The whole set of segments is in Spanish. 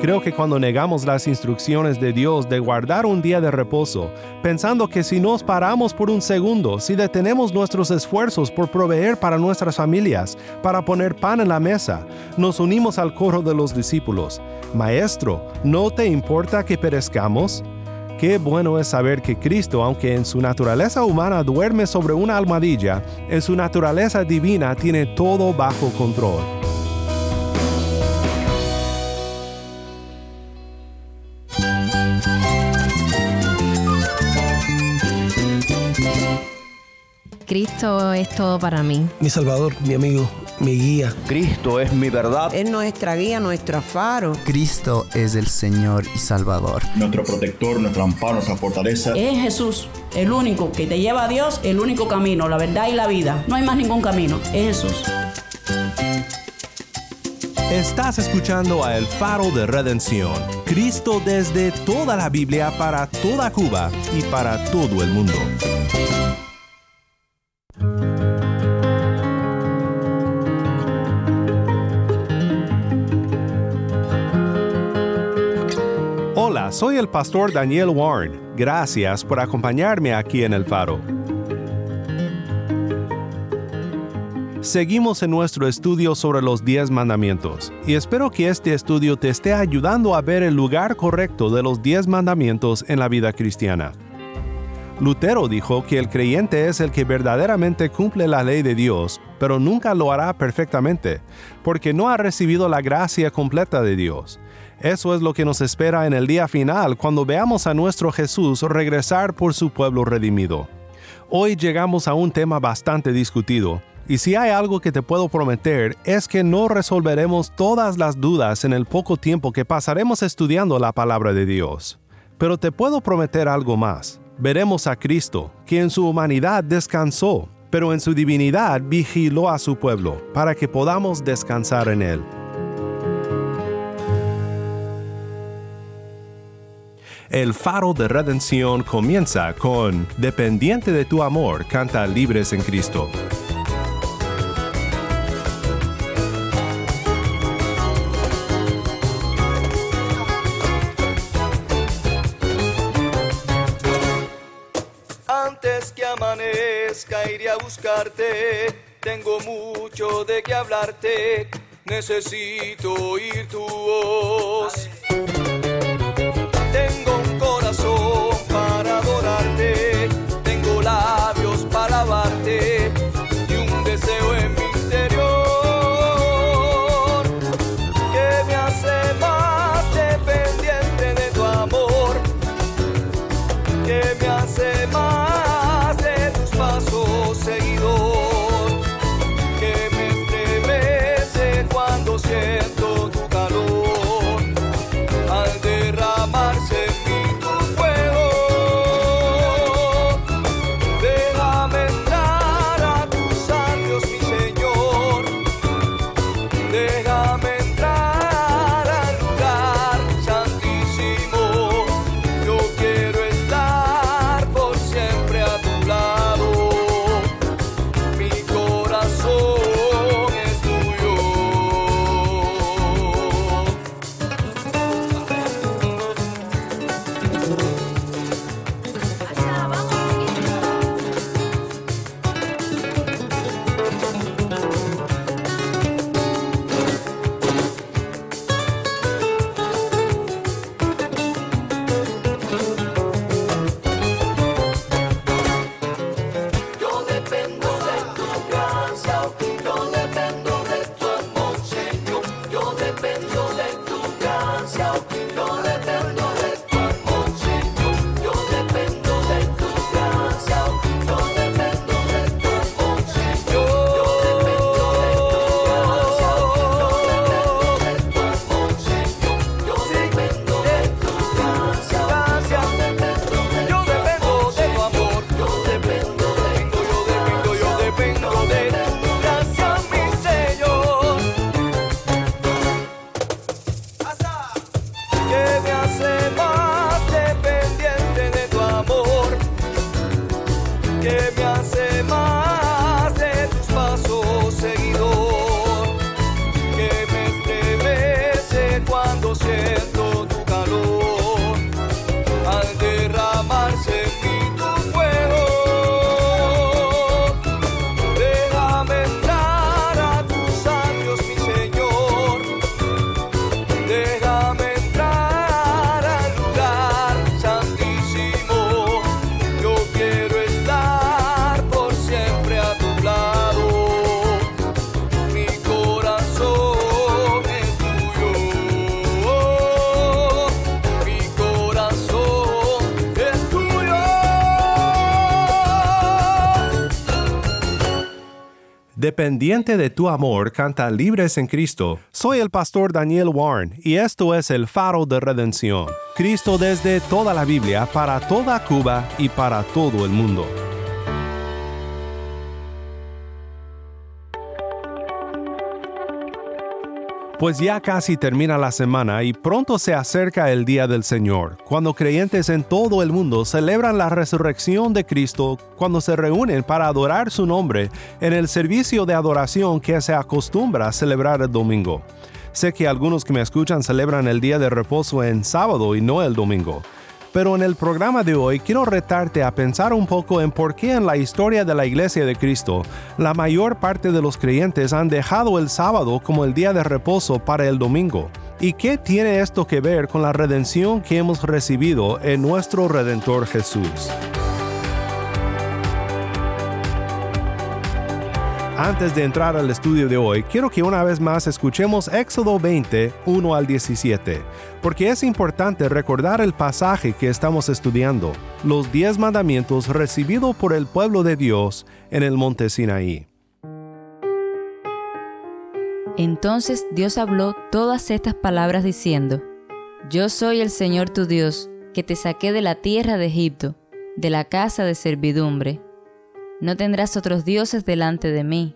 Creo que cuando negamos las instrucciones de Dios de guardar un día de reposo, pensando que si nos paramos por un segundo, si detenemos nuestros esfuerzos por proveer para nuestras familias, para poner pan en la mesa, nos unimos al coro de los discípulos. Maestro, ¿no te importa que perezcamos? Qué bueno es saber que Cristo, aunque en su naturaleza humana duerme sobre una almohadilla, en su naturaleza divina tiene todo bajo control. Cristo es todo para mí. Mi Salvador, mi amigo, mi guía. Cristo es mi verdad. Es nuestra guía, nuestro faro. Cristo es el Señor y Salvador. Nuestro protector, nuestro amparo, nuestra fortaleza. Es Jesús, el único que te lleva a Dios, el único camino, la verdad y la vida. No hay más ningún camino, es Jesús. Estás escuchando a El Faro de Redención, Cristo desde toda la Biblia para toda Cuba y para todo el mundo. Soy el pastor Daniel Warren. Gracias por acompañarme aquí en El Faro. Seguimos en nuestro estudio sobre los diez mandamientos y espero que este estudio te esté ayudando a ver el lugar correcto de los diez mandamientos en la vida cristiana. Lutero dijo que el creyente es el que verdaderamente cumple la ley de Dios, pero nunca lo hará perfectamente, porque no ha recibido la gracia completa de Dios. Eso es lo que nos espera en el día final cuando veamos a nuestro Jesús regresar por su pueblo redimido. Hoy llegamos a un tema bastante discutido, y si hay algo que te puedo prometer es que no resolveremos todas las dudas en el poco tiempo que pasaremos estudiando la palabra de Dios. Pero te puedo prometer algo más. Veremos a Cristo, que en su humanidad descansó, pero en su divinidad vigiló a su pueblo, para que podamos descansar en él. El faro de redención comienza con Dependiente de tu amor, canta libres en Cristo. Antes que amanezca iré a buscarte, tengo mucho de qué hablarte, necesito oír tu voz. Tengo Dependiente de tu amor, canta Libres en Cristo. Soy el pastor Daniel Warren y esto es el faro de redención. Cristo desde toda la Biblia, para toda Cuba y para todo el mundo. Pues ya casi termina la semana y pronto se acerca el día del Señor, cuando creyentes en todo el mundo celebran la resurrección de Cristo cuando se reúnen para adorar su nombre en el servicio de adoración que se acostumbra a celebrar el domingo. Sé que algunos que me escuchan celebran el día de reposo en sábado y no el domingo. Pero en el programa de hoy quiero retarte a pensar un poco en por qué en la historia de la Iglesia de Cristo la mayor parte de los creyentes han dejado el sábado como el día de reposo para el domingo. ¿Y qué tiene esto que ver con la redención que hemos recibido en nuestro Redentor Jesús? Antes de entrar al estudio de hoy, quiero que una vez más escuchemos Éxodo 20, 1 al 17, porque es importante recordar el pasaje que estamos estudiando, los diez mandamientos recibidos por el pueblo de Dios en el monte Sinaí. Entonces Dios habló todas estas palabras diciendo, Yo soy el Señor tu Dios, que te saqué de la tierra de Egipto, de la casa de servidumbre. No tendrás otros dioses delante de mí.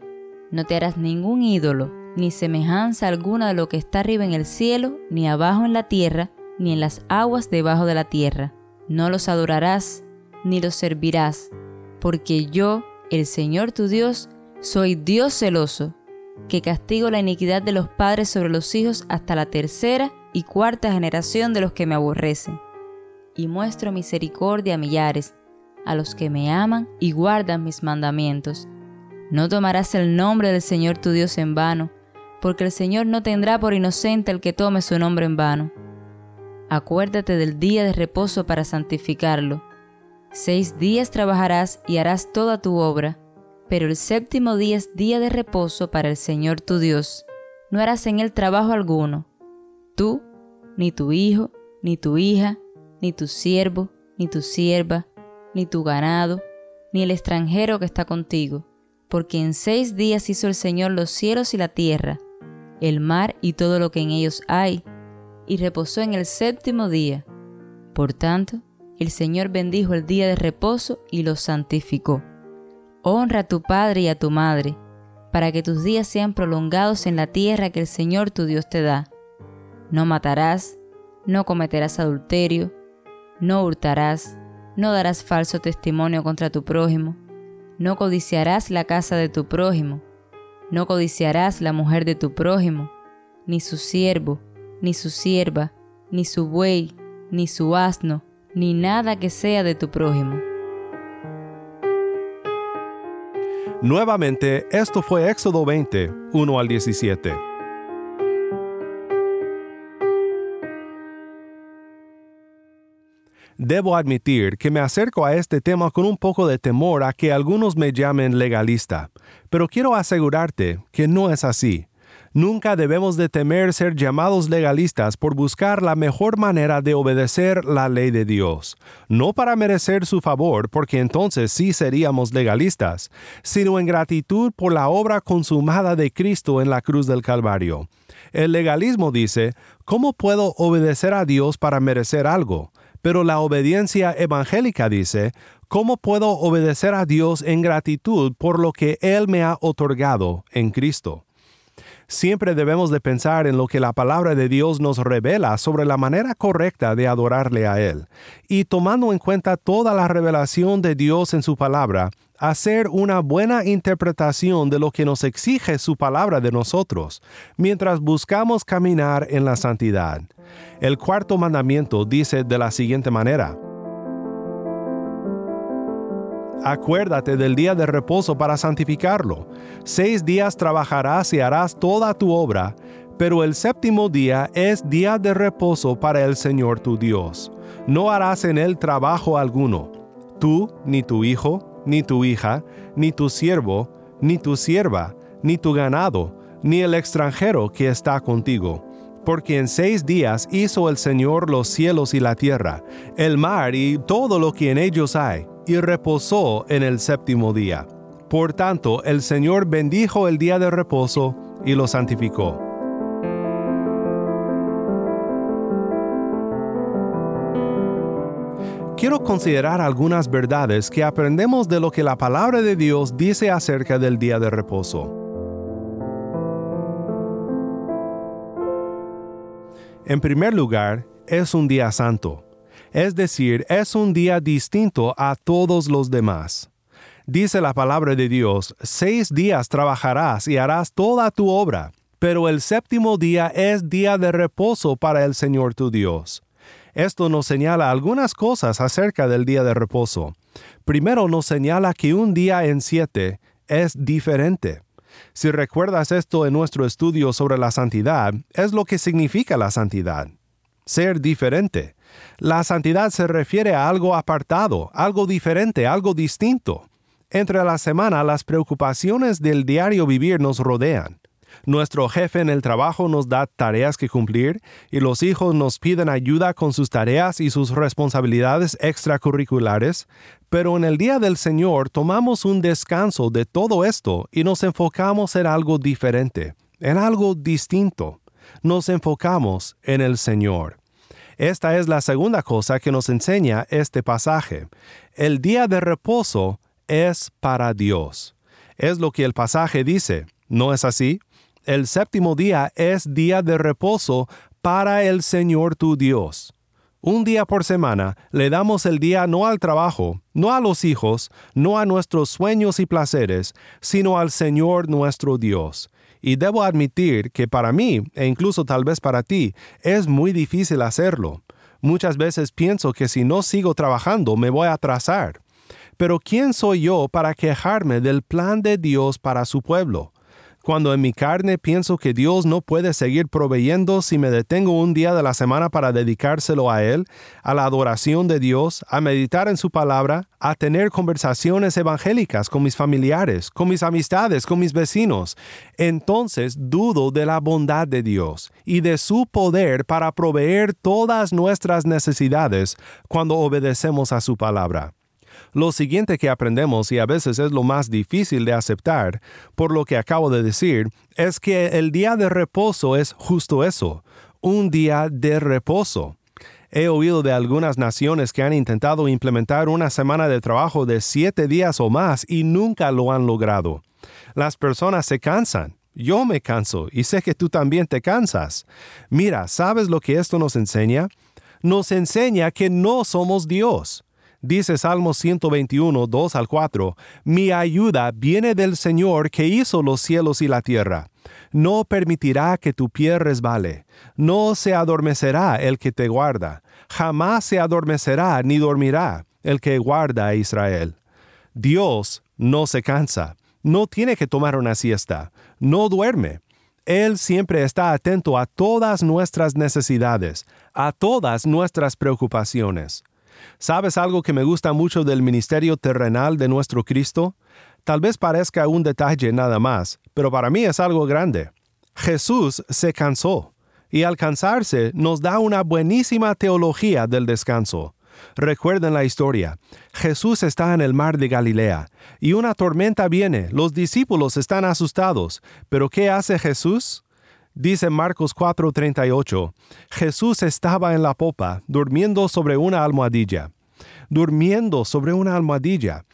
No te harás ningún ídolo, ni semejanza alguna de lo que está arriba en el cielo, ni abajo en la tierra, ni en las aguas debajo de la tierra. No los adorarás, ni los servirás, porque yo, el Señor tu Dios, soy Dios celoso, que castigo la iniquidad de los padres sobre los hijos hasta la tercera y cuarta generación de los que me aborrecen, y muestro misericordia a millares a los que me aman y guardan mis mandamientos. No tomarás el nombre del Señor tu Dios en vano, porque el Señor no tendrá por inocente el que tome su nombre en vano. Acuérdate del día de reposo para santificarlo. Seis días trabajarás y harás toda tu obra, pero el séptimo día es día de reposo para el Señor tu Dios. No harás en él trabajo alguno, tú, ni tu hijo, ni tu hija, ni tu siervo, ni tu sierva, ni tu ganado, ni el extranjero que está contigo, porque en seis días hizo el Señor los cielos y la tierra, el mar y todo lo que en ellos hay, y reposó en el séptimo día. Por tanto, el Señor bendijo el día de reposo y lo santificó. Honra a tu padre y a tu madre, para que tus días sean prolongados en la tierra que el Señor tu Dios te da. No matarás, no cometerás adulterio, no hurtarás, no darás falso testimonio contra tu prójimo, no codiciarás la casa de tu prójimo, no codiciarás la mujer de tu prójimo, ni su siervo, ni su sierva, ni su buey, ni su asno, ni nada que sea de tu prójimo. Nuevamente, esto fue Éxodo 20, 1 al 17. Debo admitir que me acerco a este tema con un poco de temor a que algunos me llamen legalista, pero quiero asegurarte que no es así. Nunca debemos de temer ser llamados legalistas por buscar la mejor manera de obedecer la ley de Dios, no para merecer su favor, porque entonces sí seríamos legalistas, sino en gratitud por la obra consumada de Cristo en la cruz del Calvario. El legalismo dice, ¿cómo puedo obedecer a Dios para merecer algo? Pero la obediencia evangélica dice, ¿cómo puedo obedecer a Dios en gratitud por lo que Él me ha otorgado en Cristo? Siempre debemos de pensar en lo que la palabra de Dios nos revela sobre la manera correcta de adorarle a Él, y tomando en cuenta toda la revelación de Dios en su palabra, hacer una buena interpretación de lo que nos exige su palabra de nosotros, mientras buscamos caminar en la santidad. El cuarto mandamiento dice de la siguiente manera, Acuérdate del día de reposo para santificarlo. Seis días trabajarás y harás toda tu obra, pero el séptimo día es día de reposo para el Señor tu Dios. No harás en él trabajo alguno, tú, ni tu hijo, ni tu hija, ni tu siervo, ni tu sierva, ni tu ganado, ni el extranjero que está contigo. Porque en seis días hizo el Señor los cielos y la tierra, el mar y todo lo que en ellos hay y reposó en el séptimo día. Por tanto, el Señor bendijo el día de reposo y lo santificó. Quiero considerar algunas verdades que aprendemos de lo que la palabra de Dios dice acerca del día de reposo. En primer lugar, es un día santo, es decir, es un día distinto a todos los demás. Dice la palabra de Dios, seis días trabajarás y harás toda tu obra, pero el séptimo día es día de reposo para el Señor tu Dios. Esto nos señala algunas cosas acerca del día de reposo. Primero nos señala que un día en siete es diferente. Si recuerdas esto en nuestro estudio sobre la santidad, es lo que significa la santidad. Ser diferente. La santidad se refiere a algo apartado, algo diferente, algo distinto. Entre la semana las preocupaciones del diario vivir nos rodean. Nuestro jefe en el trabajo nos da tareas que cumplir y los hijos nos piden ayuda con sus tareas y sus responsabilidades extracurriculares, pero en el día del Señor tomamos un descanso de todo esto y nos enfocamos en algo diferente, en algo distinto. Nos enfocamos en el Señor. Esta es la segunda cosa que nos enseña este pasaje. El día de reposo es para Dios. Es lo que el pasaje dice, ¿no es así? El séptimo día es día de reposo para el Señor tu Dios. Un día por semana le damos el día no al trabajo, no a los hijos, no a nuestros sueños y placeres, sino al Señor nuestro Dios. Y debo admitir que para mí, e incluso tal vez para ti, es muy difícil hacerlo. Muchas veces pienso que si no sigo trabajando me voy a atrasar. Pero ¿quién soy yo para quejarme del plan de Dios para su pueblo? Cuando en mi carne pienso que Dios no puede seguir proveyendo si me detengo un día de la semana para dedicárselo a Él, a la adoración de Dios, a meditar en su palabra, a tener conversaciones evangélicas con mis familiares, con mis amistades, con mis vecinos, entonces dudo de la bondad de Dios y de su poder para proveer todas nuestras necesidades cuando obedecemos a su palabra. Lo siguiente que aprendemos, y a veces es lo más difícil de aceptar, por lo que acabo de decir, es que el día de reposo es justo eso, un día de reposo. He oído de algunas naciones que han intentado implementar una semana de trabajo de siete días o más y nunca lo han logrado. Las personas se cansan. Yo me canso y sé que tú también te cansas. Mira, ¿sabes lo que esto nos enseña? Nos enseña que no somos Dios. Dice Salmo 121, 2 al 4, Mi ayuda viene del Señor que hizo los cielos y la tierra. No permitirá que tu pie resbale, no se adormecerá el que te guarda, jamás se adormecerá ni dormirá el que guarda a Israel. Dios no se cansa, no tiene que tomar una siesta, no duerme. Él siempre está atento a todas nuestras necesidades, a todas nuestras preocupaciones. ¿Sabes algo que me gusta mucho del ministerio terrenal de nuestro Cristo? Tal vez parezca un detalle nada más, pero para mí es algo grande. Jesús se cansó, y al cansarse nos da una buenísima teología del descanso. Recuerden la historia. Jesús está en el mar de Galilea, y una tormenta viene, los discípulos están asustados, pero ¿qué hace Jesús? Dice Marcos 4:38, Jesús estaba en la popa, durmiendo sobre una almohadilla. Durmiendo sobre una almohadilla.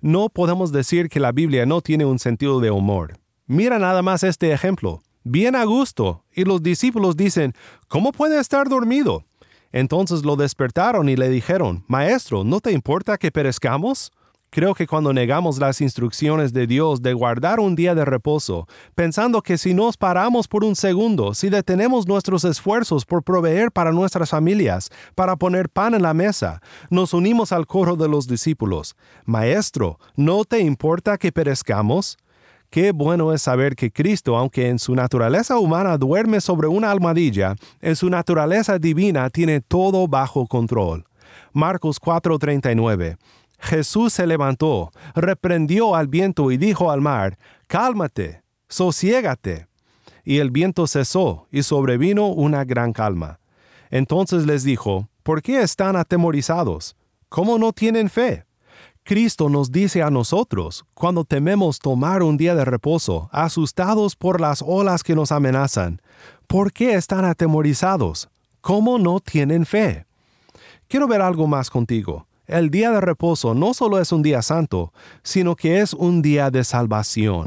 No podemos decir que la Biblia no tiene un sentido de humor. Mira nada más este ejemplo. Bien a gusto. Y los discípulos dicen, ¿cómo puede estar dormido? Entonces lo despertaron y le dijeron, Maestro, ¿no te importa que perezcamos? Creo que cuando negamos las instrucciones de Dios de guardar un día de reposo, pensando que si nos paramos por un segundo, si detenemos nuestros esfuerzos por proveer para nuestras familias, para poner pan en la mesa, nos unimos al coro de los discípulos. Maestro, ¿no te importa que perezcamos? Qué bueno es saber que Cristo, aunque en su naturaleza humana duerme sobre una almohadilla, en su naturaleza divina tiene todo bajo control. Marcos 4:39 Jesús se levantó, reprendió al viento y dijo al mar, Cálmate, sosiégate. Y el viento cesó y sobrevino una gran calma. Entonces les dijo, ¿por qué están atemorizados? ¿Cómo no tienen fe? Cristo nos dice a nosotros, cuando tememos tomar un día de reposo, asustados por las olas que nos amenazan, ¿por qué están atemorizados? ¿Cómo no tienen fe? Quiero ver algo más contigo. El día de reposo no solo es un día santo, sino que es un día de salvación.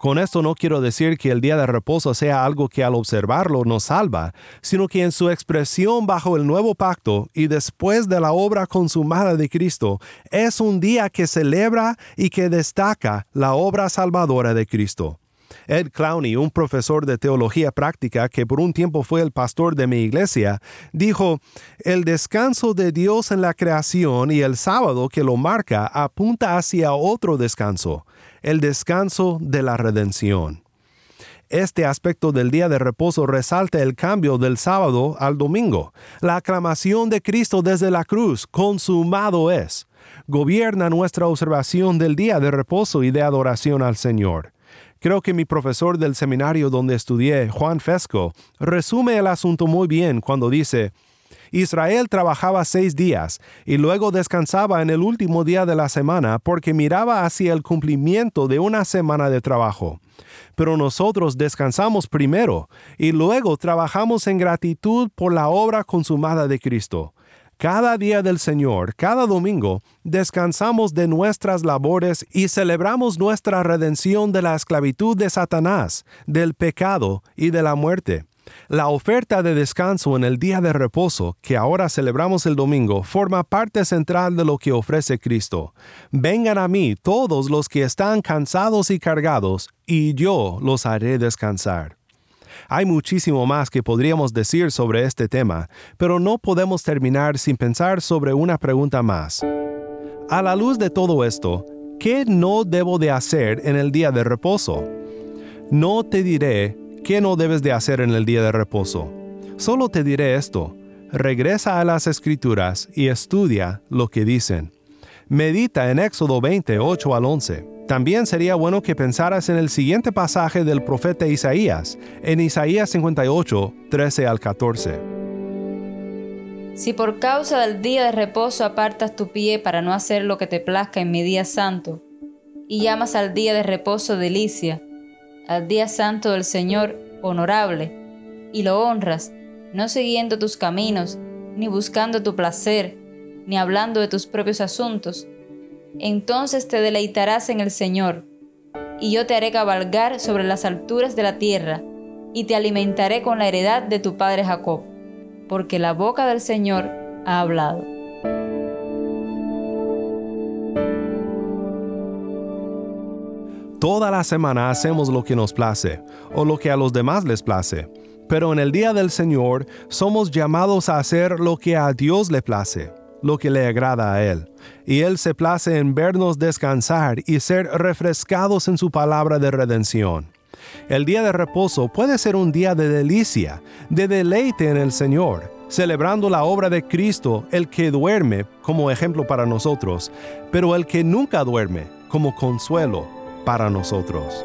Con esto no quiero decir que el día de reposo sea algo que al observarlo nos salva, sino que en su expresión bajo el nuevo pacto y después de la obra consumada de Cristo, es un día que celebra y que destaca la obra salvadora de Cristo. Ed Clowney, un profesor de teología práctica que por un tiempo fue el pastor de mi iglesia, dijo, el descanso de Dios en la creación y el sábado que lo marca apunta hacia otro descanso, el descanso de la redención. Este aspecto del día de reposo resalta el cambio del sábado al domingo, la aclamación de Cristo desde la cruz, consumado es. Gobierna nuestra observación del día de reposo y de adoración al Señor. Creo que mi profesor del seminario donde estudié, Juan Fesco, resume el asunto muy bien cuando dice, Israel trabajaba seis días y luego descansaba en el último día de la semana porque miraba hacia el cumplimiento de una semana de trabajo. Pero nosotros descansamos primero y luego trabajamos en gratitud por la obra consumada de Cristo. Cada día del Señor, cada domingo, descansamos de nuestras labores y celebramos nuestra redención de la esclavitud de Satanás, del pecado y de la muerte. La oferta de descanso en el día de reposo, que ahora celebramos el domingo, forma parte central de lo que ofrece Cristo. Vengan a mí todos los que están cansados y cargados, y yo los haré descansar. Hay muchísimo más que podríamos decir sobre este tema, pero no podemos terminar sin pensar sobre una pregunta más. A la luz de todo esto, ¿qué no debo de hacer en el día de reposo? No te diré qué no debes de hacer en el día de reposo. Solo te diré esto. Regresa a las escrituras y estudia lo que dicen. Medita en Éxodo 28 al 11. También sería bueno que pensaras en el siguiente pasaje del profeta Isaías, en Isaías 58, 13 al 14. Si por causa del día de reposo apartas tu pie para no hacer lo que te plazca en mi día santo, y llamas al día de reposo delicia, al día santo del Señor honorable, y lo honras, no siguiendo tus caminos, ni buscando tu placer, ni hablando de tus propios asuntos, entonces te deleitarás en el Señor, y yo te haré cabalgar sobre las alturas de la tierra, y te alimentaré con la heredad de tu padre Jacob, porque la boca del Señor ha hablado. Toda la semana hacemos lo que nos place, o lo que a los demás les place, pero en el día del Señor somos llamados a hacer lo que a Dios le place lo que le agrada a Él, y Él se place en vernos descansar y ser refrescados en su palabra de redención. El día de reposo puede ser un día de delicia, de deleite en el Señor, celebrando la obra de Cristo, el que duerme como ejemplo para nosotros, pero el que nunca duerme como consuelo para nosotros.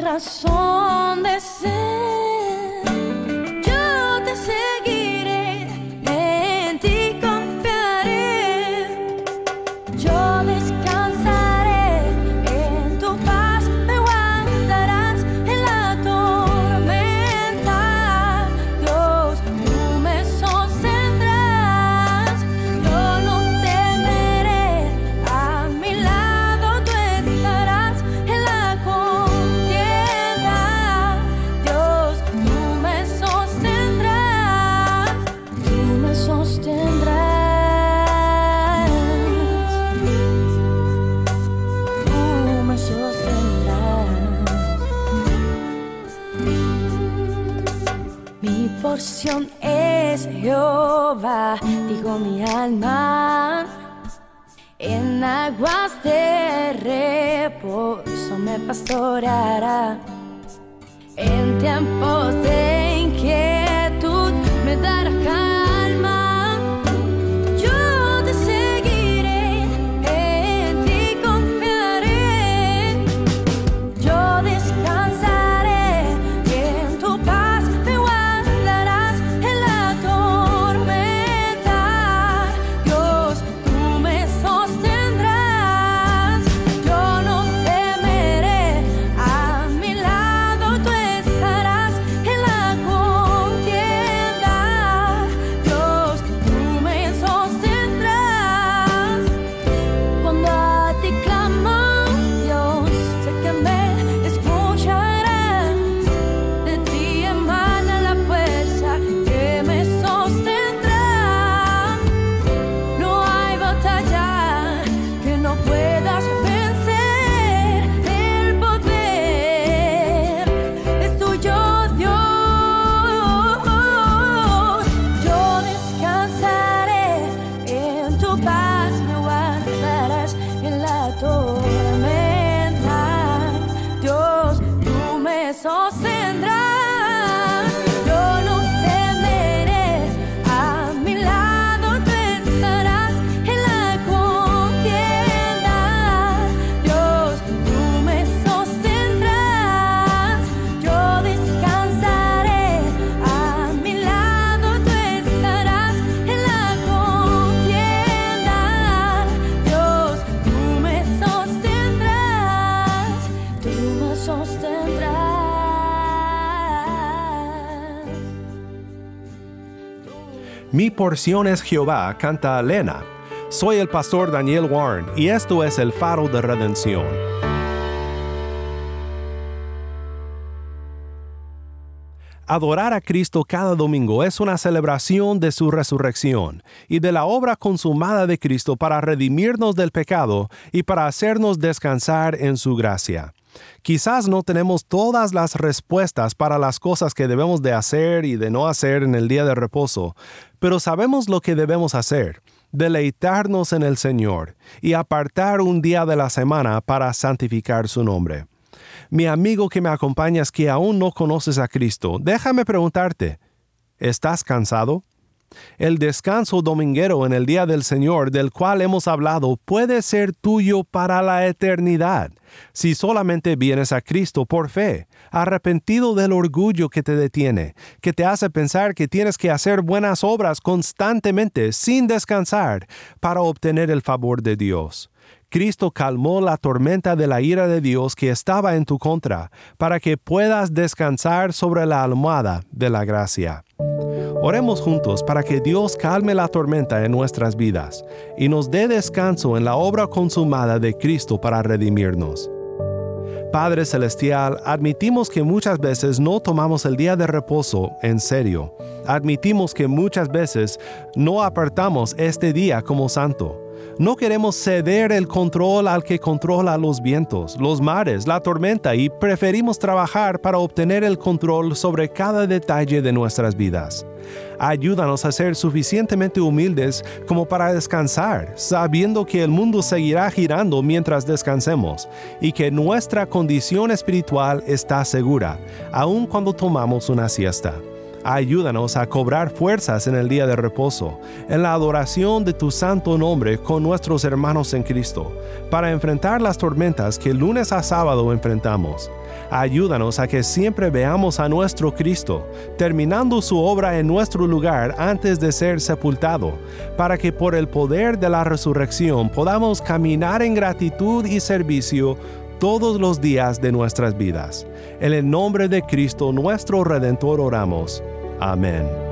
razón de ser. Tú me Mi porción es Jehová, canta Elena. Soy el pastor Daniel Warren y esto es el faro de redención. Adorar a Cristo cada domingo es una celebración de su resurrección y de la obra consumada de Cristo para redimirnos del pecado y para hacernos descansar en su gracia. Quizás no tenemos todas las respuestas para las cosas que debemos de hacer y de no hacer en el día de reposo, pero sabemos lo que debemos hacer, deleitarnos en el Señor y apartar un día de la semana para santificar su nombre. Mi amigo que me acompañas que aún no conoces a Cristo, déjame preguntarte, ¿estás cansado? El descanso dominguero en el día del Señor del cual hemos hablado puede ser tuyo para la eternidad, si solamente vienes a Cristo por fe, arrepentido del orgullo que te detiene, que te hace pensar que tienes que hacer buenas obras constantemente sin descansar para obtener el favor de Dios. Cristo calmó la tormenta de la ira de Dios que estaba en tu contra, para que puedas descansar sobre la almohada de la gracia. Oremos juntos para que Dios calme la tormenta en nuestras vidas y nos dé descanso en la obra consumada de Cristo para redimirnos. Padre Celestial, admitimos que muchas veces no tomamos el día de reposo en serio. Admitimos que muchas veces no apartamos este día como santo. No queremos ceder el control al que controla los vientos, los mares, la tormenta y preferimos trabajar para obtener el control sobre cada detalle de nuestras vidas. Ayúdanos a ser suficientemente humildes como para descansar, sabiendo que el mundo seguirá girando mientras descansemos y que nuestra condición espiritual está segura, aun cuando tomamos una siesta. Ayúdanos a cobrar fuerzas en el día de reposo, en la adoración de tu santo nombre con nuestros hermanos en Cristo, para enfrentar las tormentas que lunes a sábado enfrentamos. Ayúdanos a que siempre veamos a nuestro Cristo, terminando su obra en nuestro lugar antes de ser sepultado, para que por el poder de la resurrección podamos caminar en gratitud y servicio todos los días de nuestras vidas. En el nombre de Cristo nuestro Redentor oramos. Amén.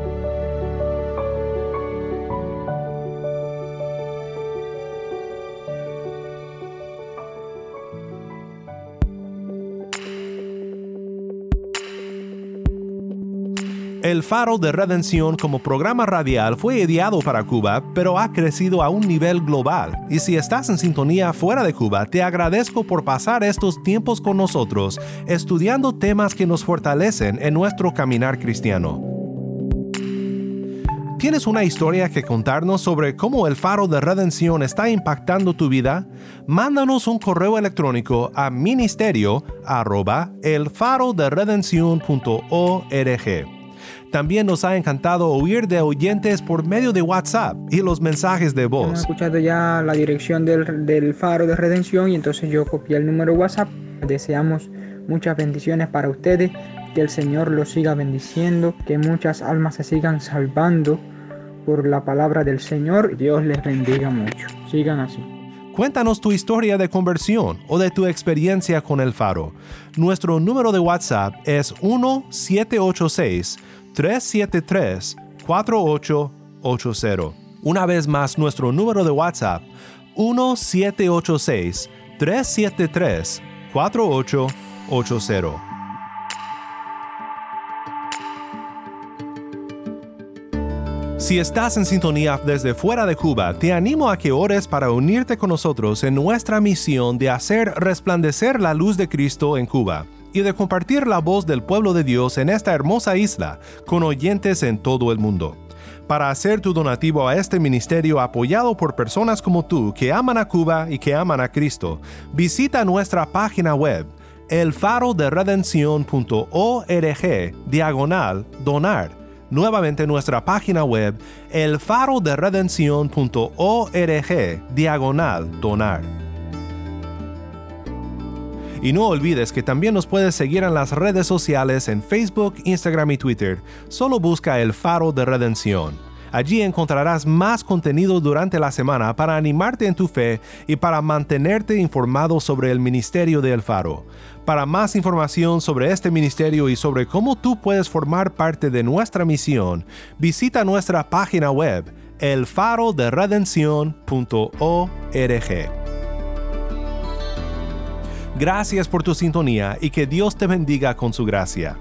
El Faro de Redención como programa radial fue ideado para Cuba, pero ha crecido a un nivel global. Y si estás en sintonía fuera de Cuba, te agradezco por pasar estos tiempos con nosotros estudiando temas que nos fortalecen en nuestro caminar cristiano. ¿Tienes una historia que contarnos sobre cómo el faro de redención está impactando tu vida? Mándanos un correo electrónico a ministerio También nos ha encantado oír de oyentes por medio de WhatsApp y los mensajes de voz. Hemos escuchado ya la dirección del, del faro de redención y entonces yo copié el número WhatsApp. Deseamos muchas bendiciones para ustedes que el Señor los siga bendiciendo, que muchas almas se sigan salvando por la palabra del Señor. Dios les bendiga mucho. Sigan así. Cuéntanos tu historia de conversión o de tu experiencia con el faro. Nuestro número de WhatsApp es 1-786-373-4880. Una vez más, nuestro número de WhatsApp 1-786-373-4880. Si estás en sintonía desde fuera de Cuba, te animo a que ores para unirte con nosotros en nuestra misión de hacer resplandecer la luz de Cristo en Cuba y de compartir la voz del pueblo de Dios en esta hermosa isla con oyentes en todo el mundo. Para hacer tu donativo a este ministerio apoyado por personas como tú que aman a Cuba y que aman a Cristo, visita nuestra página web elfaroderedención.org diagonal donar nuevamente nuestra página web elfaroderedención.org diagonal donar. Y no olvides que también nos puedes seguir en las redes sociales en Facebook, Instagram y Twitter. Solo busca el faro de redención. Allí encontrarás más contenido durante la semana para animarte en tu fe y para mantenerte informado sobre el ministerio de El Faro. Para más información sobre este ministerio y sobre cómo tú puedes formar parte de nuestra misión, visita nuestra página web elfaroderedención.org. Gracias por tu sintonía y que Dios te bendiga con su gracia.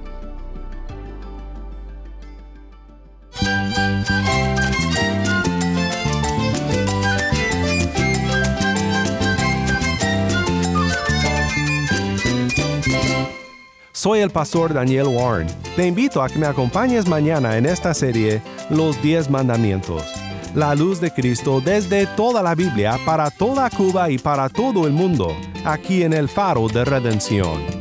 Soy el pastor Daniel Warren. Te invito a que me acompañes mañana en esta serie Los Diez Mandamientos. La luz de Cristo desde toda la Biblia para toda Cuba y para todo el mundo, aquí en el faro de redención.